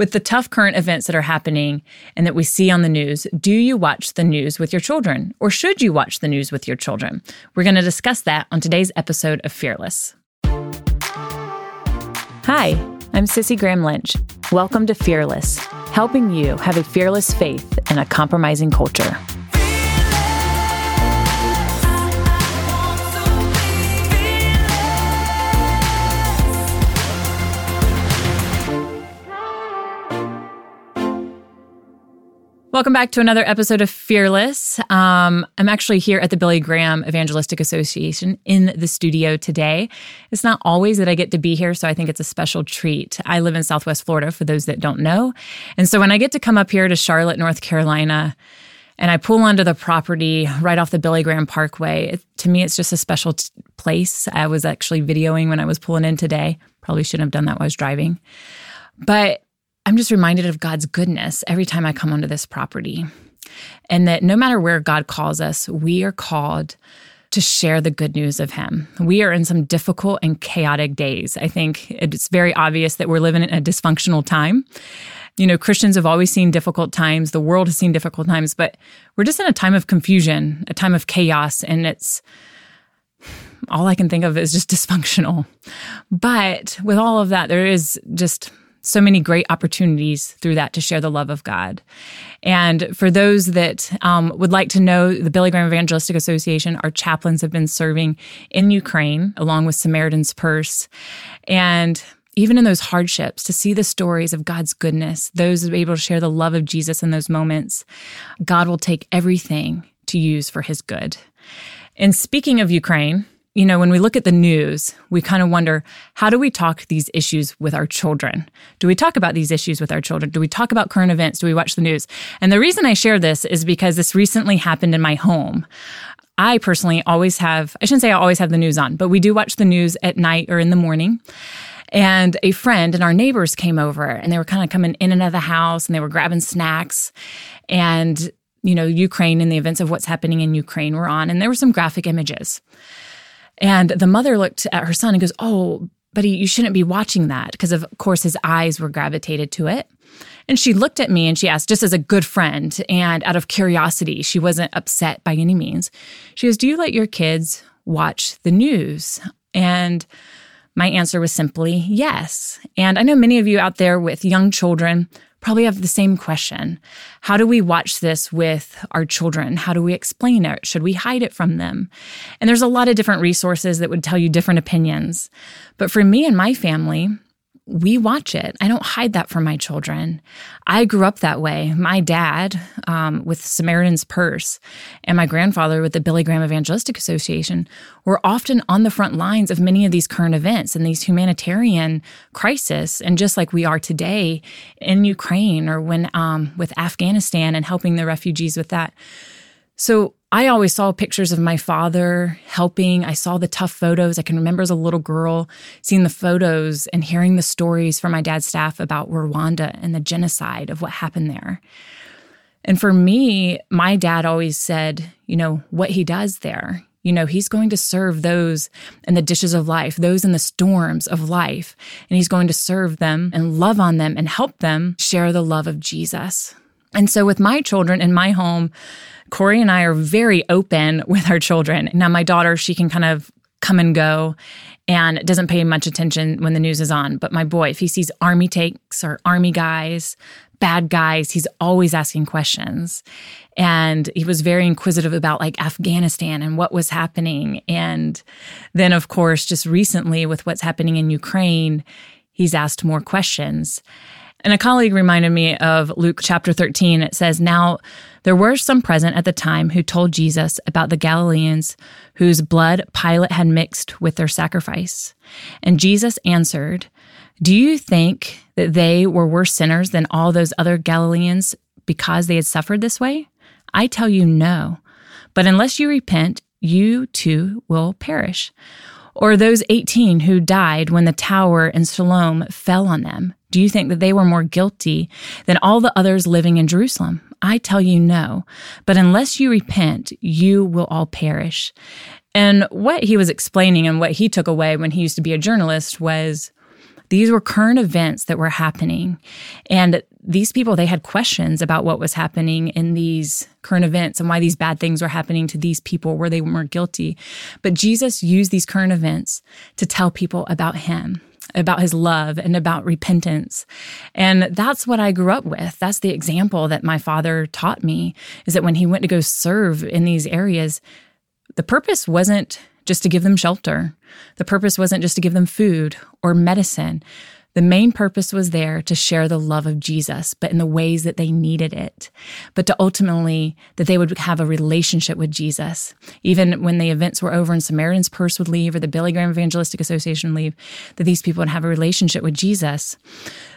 With the tough current events that are happening and that we see on the news, do you watch the news with your children? Or should you watch the news with your children? We're going to discuss that on today's episode of Fearless. Hi, I'm Cissie Graham Lynch. Welcome to Fearless, helping you have a fearless faith in a compromising culture. Welcome back to another episode of Fearless. Um, I'm actually here at the Billy Graham Evangelistic Association in the studio today. It's not always that I get to be here, so I think it's a special treat. I live in Southwest Florida, for those that don't know. And so when I get to come up here to Charlotte, North Carolina, and I pull onto the property right off the Billy Graham Parkway, it, to me, it's just a special t- place. I was actually videoing when I was pulling in today. Probably shouldn't have done that while I was driving. But I'm just reminded of God's goodness every time I come onto this property. And that no matter where God calls us, we are called to share the good news of Him. We are in some difficult and chaotic days. I think it's very obvious that we're living in a dysfunctional time. You know, Christians have always seen difficult times, the world has seen difficult times, but we're just in a time of confusion, a time of chaos, and it's all I can think of is just dysfunctional. But with all of that, there is just so many great opportunities through that to share the love of God. And for those that um, would like to know the Billy Graham Evangelistic Association, our chaplains have been serving in Ukraine along with Samaritan's Purse. And even in those hardships, to see the stories of God's goodness, those able to share the love of Jesus in those moments, God will take everything to use for his good. And speaking of Ukraine, you know, when we look at the news, we kind of wonder how do we talk these issues with our children? Do we talk about these issues with our children? Do we talk about current events? Do we watch the news? And the reason I share this is because this recently happened in my home. I personally always have, I shouldn't say I always have the news on, but we do watch the news at night or in the morning. And a friend and our neighbors came over and they were kind of coming in and out of the house and they were grabbing snacks. And, you know, Ukraine and the events of what's happening in Ukraine were on. And there were some graphic images. And the mother looked at her son and goes, Oh, buddy, you shouldn't be watching that. Because, of course, his eyes were gravitated to it. And she looked at me and she asked, just as a good friend and out of curiosity, she wasn't upset by any means. She goes, Do you let your kids watch the news? And my answer was simply yes. And I know many of you out there with young children probably have the same question. How do we watch this with our children? How do we explain it? Should we hide it from them? And there's a lot of different resources that would tell you different opinions. But for me and my family, we watch it. I don't hide that from my children. I grew up that way. My dad um, with Samaritan's Purse and my grandfather with the Billy Graham Evangelistic Association were often on the front lines of many of these current events and these humanitarian crises. And just like we are today in Ukraine or when um, with Afghanistan and helping the refugees with that. So I always saw pictures of my father helping. I saw the tough photos. I can remember as a little girl seeing the photos and hearing the stories from my dad's staff about Rwanda and the genocide of what happened there. And for me, my dad always said, you know, what he does there, you know, he's going to serve those in the dishes of life, those in the storms of life, and he's going to serve them and love on them and help them share the love of Jesus. And so with my children in my home, Corey and I are very open with our children. Now, my daughter, she can kind of come and go and doesn't pay much attention when the news is on. But my boy, if he sees army takes or army guys, bad guys, he's always asking questions. And he was very inquisitive about like Afghanistan and what was happening. And then, of course, just recently with what's happening in Ukraine, he's asked more questions. And a colleague reminded me of Luke chapter 13. It says, Now there were some present at the time who told Jesus about the Galileans whose blood Pilate had mixed with their sacrifice. And Jesus answered, Do you think that they were worse sinners than all those other Galileans because they had suffered this way? I tell you, no. But unless you repent, you too will perish. Or those 18 who died when the tower in Siloam fell on them. Do you think that they were more guilty than all the others living in Jerusalem? I tell you no. But unless you repent, you will all perish. And what he was explaining and what he took away when he used to be a journalist was These were current events that were happening. And these people, they had questions about what was happening in these current events and why these bad things were happening to these people where they weren't guilty. But Jesus used these current events to tell people about him about his love and about repentance. And that's what I grew up with. That's the example that my father taught me is that when he went to go serve in these areas, the purpose wasn't just to give them shelter. The purpose wasn't just to give them food or medicine. The main purpose was there to share the love of Jesus, but in the ways that they needed it, but to ultimately that they would have a relationship with Jesus. Even when the events were over and Samaritan's Purse would leave or the Billy Graham Evangelistic Association leave, that these people would have a relationship with Jesus.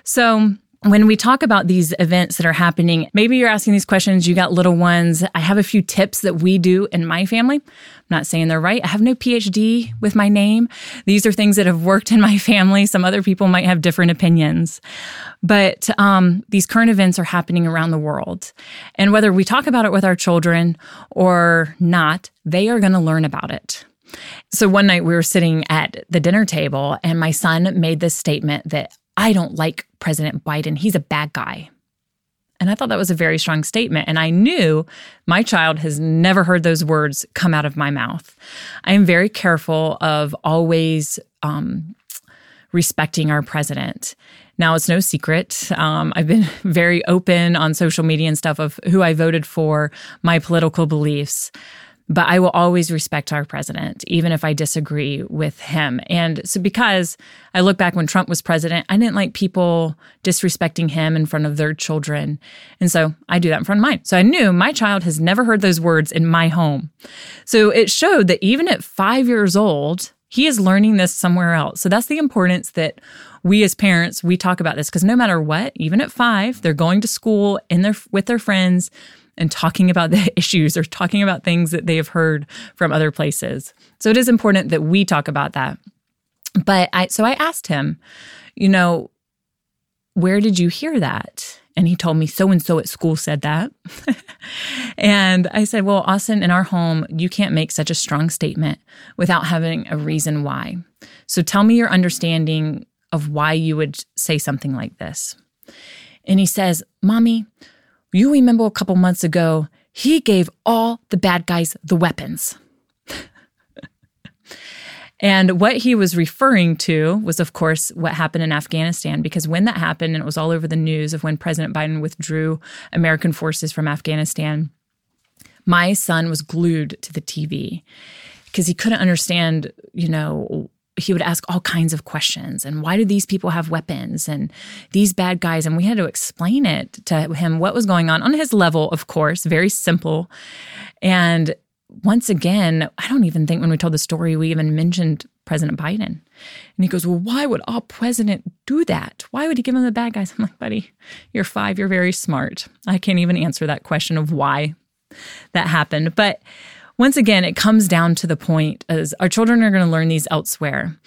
So when we talk about these events that are happening, maybe you're asking these questions, you got little ones. I have a few tips that we do in my family. I'm not saying they're right. I have no PhD with my name. These are things that have worked in my family. Some other people might have different opinions. But um, these current events are happening around the world. And whether we talk about it with our children or not, they are going to learn about it. So one night we were sitting at the dinner table and my son made this statement that I don't like President Biden. He's a bad guy. And I thought that was a very strong statement. And I knew my child has never heard those words come out of my mouth. I am very careful of always um, respecting our president. Now, it's no secret. Um, I've been very open on social media and stuff of who I voted for, my political beliefs but I will always respect our president, even if I disagree with him. And so, because I look back when Trump was president, I didn't like people disrespecting him in front of their children. And so I do that in front of mine. So I knew my child has never heard those words in my home. So it showed that even at five years old, he is learning this somewhere else. So that's the importance that we as parents, we talk about this because no matter what, even at five, they're going to school in their, with their friends and talking about the issues or talking about things that they have heard from other places. So it is important that we talk about that. But I, so I asked him, you know, where did you hear that? And he told me so and so at school said that. and I said, Well, Austin, in our home, you can't make such a strong statement without having a reason why. So tell me your understanding of why you would say something like this. And he says, Mommy, you remember a couple months ago, he gave all the bad guys the weapons. and what he was referring to was, of course, what happened in Afghanistan, because when that happened, and it was all over the news of when President Biden withdrew American forces from Afghanistan, my son was glued to the TV because he couldn't understand, you know, he would ask all kinds of questions and why do these people have weapons and these bad guys? And we had to explain it to him what was going on on his level of course very simple. And once again i don't even think when we told the story we even mentioned president biden. And he goes well why would our president do that? Why would he give him the bad guys? I'm like buddy you're five you're very smart. I can't even answer that question of why that happened. But once again, it comes down to the point as our children are going to learn these elsewhere.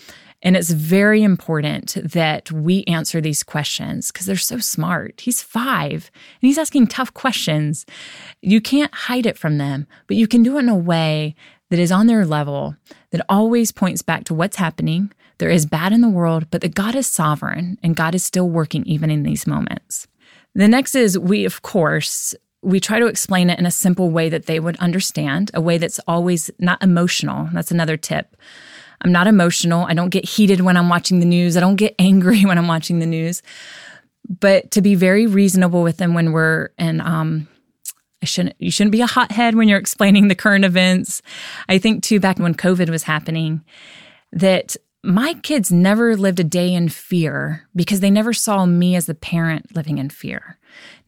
And it's very important that we answer these questions because they're so smart. He's five and he's asking tough questions. You can't hide it from them, but you can do it in a way that is on their level, that always points back to what's happening. There is bad in the world, but that God is sovereign and God is still working even in these moments. The next is we, of course, we try to explain it in a simple way that they would understand, a way that's always not emotional. That's another tip. I'm not emotional. I don't get heated when I'm watching the news. I don't get angry when I'm watching the news. But to be very reasonable with them when we're and um I shouldn't you shouldn't be a hothead when you're explaining the current events. I think too back when COVID was happening that my kids never lived a day in fear because they never saw me as the parent living in fear.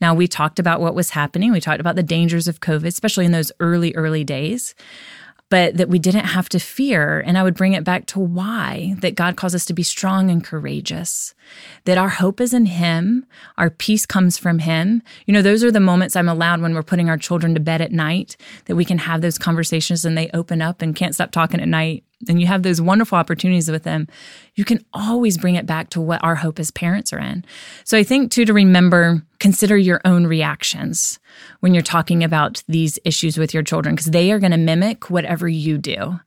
Now, we talked about what was happening. We talked about the dangers of COVID, especially in those early, early days, but that we didn't have to fear. And I would bring it back to why that God calls us to be strong and courageous, that our hope is in Him, our peace comes from Him. You know, those are the moments I'm allowed when we're putting our children to bed at night that we can have those conversations and they open up and can't stop talking at night and you have those wonderful opportunities with them, you can always bring it back to what our hope as parents are in. So I think too to remember, consider your own reactions when you're talking about these issues with your children, because they are going to mimic whatever you do.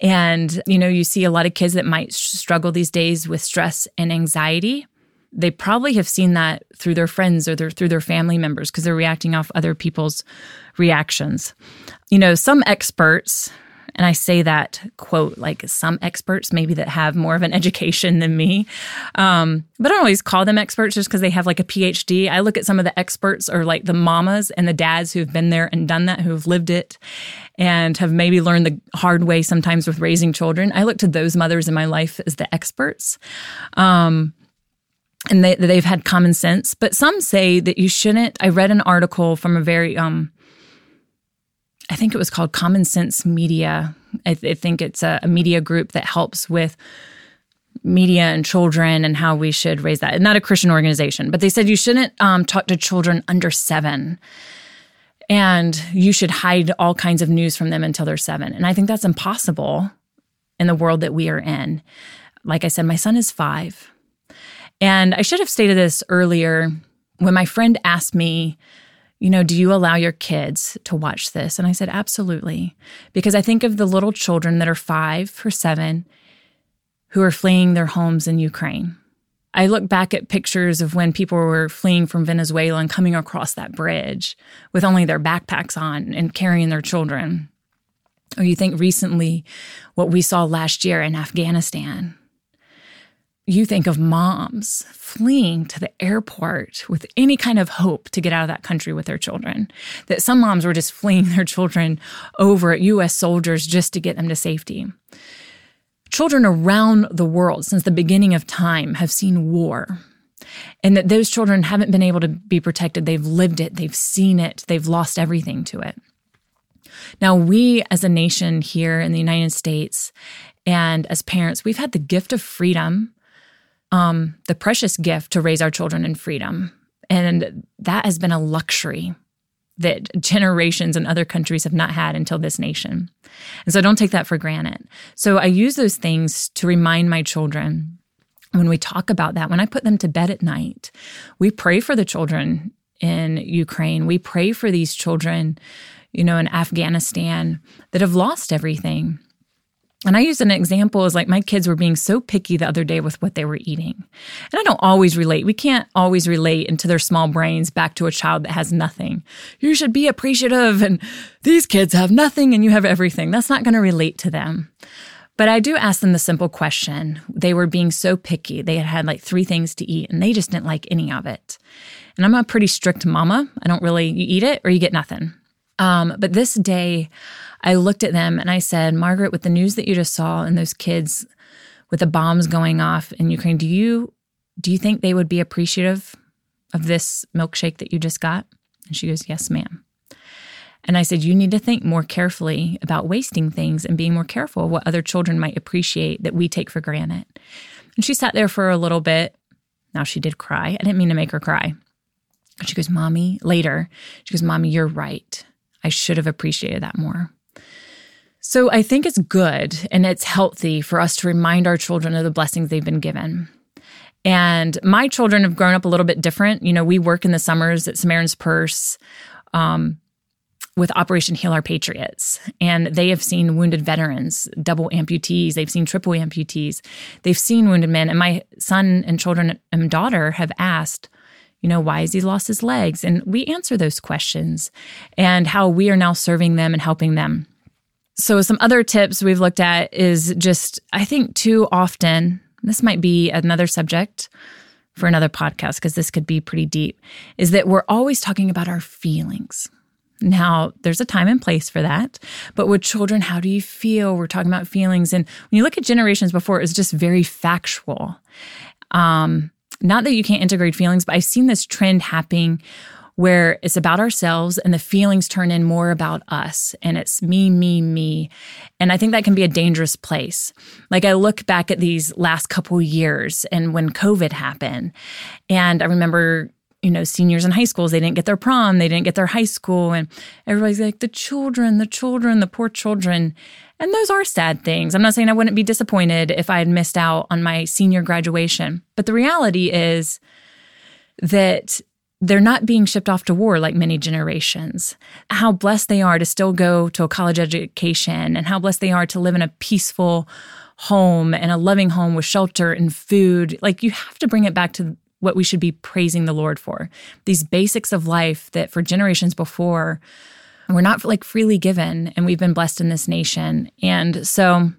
And, you know, you see a lot of kids that might struggle these days with stress and anxiety. They probably have seen that through their friends or their, through their family members because they're reacting off other people's reactions. You know, some experts and I say that quote like some experts, maybe that have more of an education than me. Um, but I don't always call them experts just because they have like a PhD. I look at some of the experts or like the mamas and the dads who've been there and done that, who've lived it and have maybe learned the hard way sometimes with raising children. I look to those mothers in my life as the experts. Um, and they, they've had common sense, but some say that you shouldn't. I read an article from a very um, I think it was called Common Sense Media. I, th- I think it's a, a, media group that helps with media and children and how we should raise that. Not a Christian organization, but they said you shouldn't um, talk to children under seven. And you should hide all kinds of news from them until they're seven. And I think that's impossible in the world that we are in. Like I said, my son is five. And I should have stated this earlier when my friend asked me you know, do you allow your kids to watch this? And I said, absolutely. Because I think of the little children that are five or seven who are fleeing their homes in Ukraine. I look back at pictures of when people were fleeing from Venezuela and coming across that bridge with only their backpacks on and carrying their children. Or you think recently what we saw last year in Afghanistan you think of moms fleeing to the airport with any kind of hope to get out of that country with their children. That some moms were just fleeing their children over at US soldiers just to get them to safety. Children around the world since the beginning of time have seen war. And that those children haven't been able to be protected. They've lived it, they've seen it, they've lost everything to it. Now, we as a nation here in the United States and as parents, we've had the gift of freedom um, the precious gift to raise our children in freedom. And that has been a luxury that generations in other countries have not had until this nation. And so don't take that for granted. So I use those things to remind my children when we talk about that, when I put them to bed at night, we pray for the children in Ukraine. We pray for these children, you know, in Afghanistan that have lost everything. And I use an example as like my kids were being so picky the other day with what they were eating. And I don't always relate. We can't always relate into their small brains back to a child that has nothing. You should be appreciative and these kids have nothing and you have everything. That's not going to relate to them. But I do ask them the simple question. They were being so picky. They had had like three things to eat and they just didn't like any of it. And I'm a pretty strict mama. I don't really, you eat it or you get nothing. Um, but this day, I looked at them and I said, Margaret, with the news that you just saw and those kids with the bombs going off in Ukraine, do you do you think they would be appreciative of this milkshake that you just got? And she goes, Yes, ma'am. And I said, You need to think more carefully about wasting things and being more careful of what other children might appreciate that we take for granted. And she sat there for a little bit. Now she did cry. I didn't mean to make her cry. She goes, Mommy, later, she goes, Mommy, you're right. I should have appreciated that more. So I think it's good and it's healthy for us to remind our children of the blessings they've been given. And my children have grown up a little bit different. You know, we work in the summers at Samaritan's Purse um, with Operation Heal Our Patriots, and they have seen wounded veterans, double amputees, they've seen triple amputees, they've seen wounded men. And my son and children and daughter have asked, you know, why has he lost his legs? And we answer those questions and how we are now serving them and helping them. So, some other tips we've looked at is just, I think, too often, this might be another subject for another podcast because this could be pretty deep, is that we're always talking about our feelings. Now, there's a time and place for that. But with children, how do you feel? We're talking about feelings. And when you look at generations before, it was just very factual. Um, not that you can't integrate feelings, but I've seen this trend happening where it's about ourselves and the feelings turn in more about us and it's me, me, me. And I think that can be a dangerous place. Like I look back at these last couple years and when COVID happened, and I remember you know, seniors in high schools, they didn't get their prom, they didn't get their high school. And everybody's like, the children, the children, the poor children. And those are sad things. I'm not saying I wouldn't be disappointed if I had missed out on my senior graduation. But the reality is that they're not being shipped off to war like many generations. How blessed they are to still go to a college education and how blessed they are to live in a peaceful home and a loving home with shelter and food. Like you have to bring it back to what we should be praising the Lord for. These basics of life that for generations before we're not like freely given and we've been blessed in this nation. And so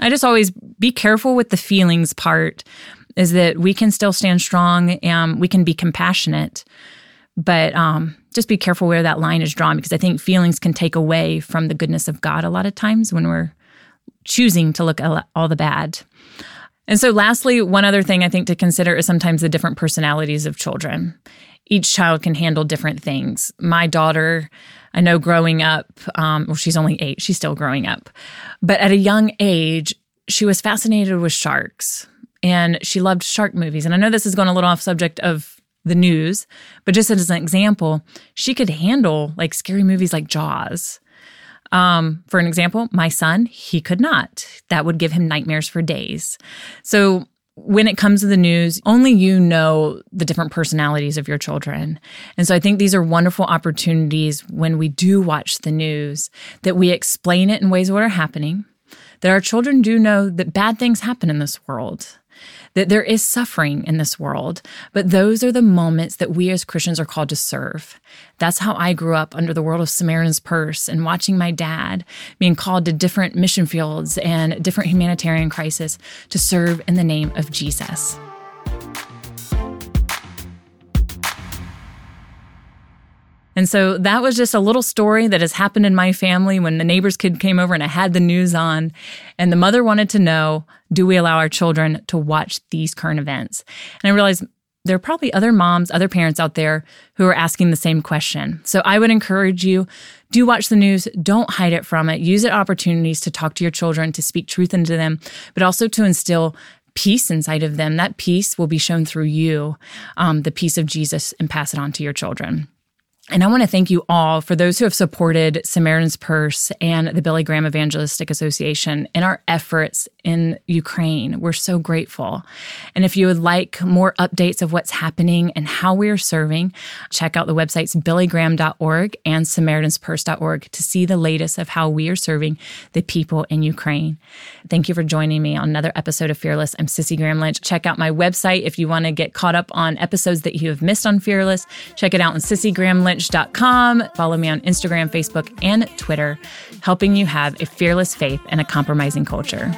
I just always be careful with the feelings part is that we can still stand strong and we can be compassionate, but um, just be careful where that line is drawn because I think feelings can take away from the goodness of God a lot of times when we're choosing to look at all the bad. And so, lastly, one other thing I think to consider is sometimes the different personalities of children. Each child can handle different things. My daughter, I know growing up, um, well, she's only eight, she's still growing up, but at a young age, she was fascinated with sharks and she loved shark movies. And I know this is going a little off subject of the news, but just as an example, she could handle like scary movies like Jaws. Um, for an example, my son, he could not. That would give him nightmares for days. So when it comes to the news, only you know the different personalities of your children. And so I think these are wonderful opportunities when we do watch the news that we explain it in ways that are happening, that our children do know that bad things happen in this world that there is suffering in this world, but those are the moments that we as Christians are called to serve. That's how I grew up under the world of Samaritan's Purse and watching my dad being called to different mission fields and different humanitarian crises to serve in the name of Jesus. And so that was just a little story that has happened in my family when the neighbor's kid came over and I had the news on. And the mother wanted to know do we allow our children to watch these current events? And I realized there are probably other moms, other parents out there who are asking the same question. So I would encourage you do watch the news, don't hide it from it. Use it opportunities to talk to your children, to speak truth into them, but also to instill peace inside of them. That peace will be shown through you, um, the peace of Jesus, and pass it on to your children. And I want to thank you all for those who have supported Samaritan's Purse and the Billy Graham Evangelistic Association in our efforts in Ukraine. We're so grateful. And if you would like more updates of what's happening and how we are serving, check out the websites billygraham.org and samaritanspurse.org to see the latest of how we are serving the people in Ukraine. Thank you for joining me on another episode of Fearless. I'm Cissie Graham Lynch. Check out my website if you want to get caught up on episodes that you have missed on Fearless. Check it out on Cissie Graham Lynch lynch.com. Follow me on Instagram, Facebook, and Twitter, helping you have a fearless faith and a compromising culture.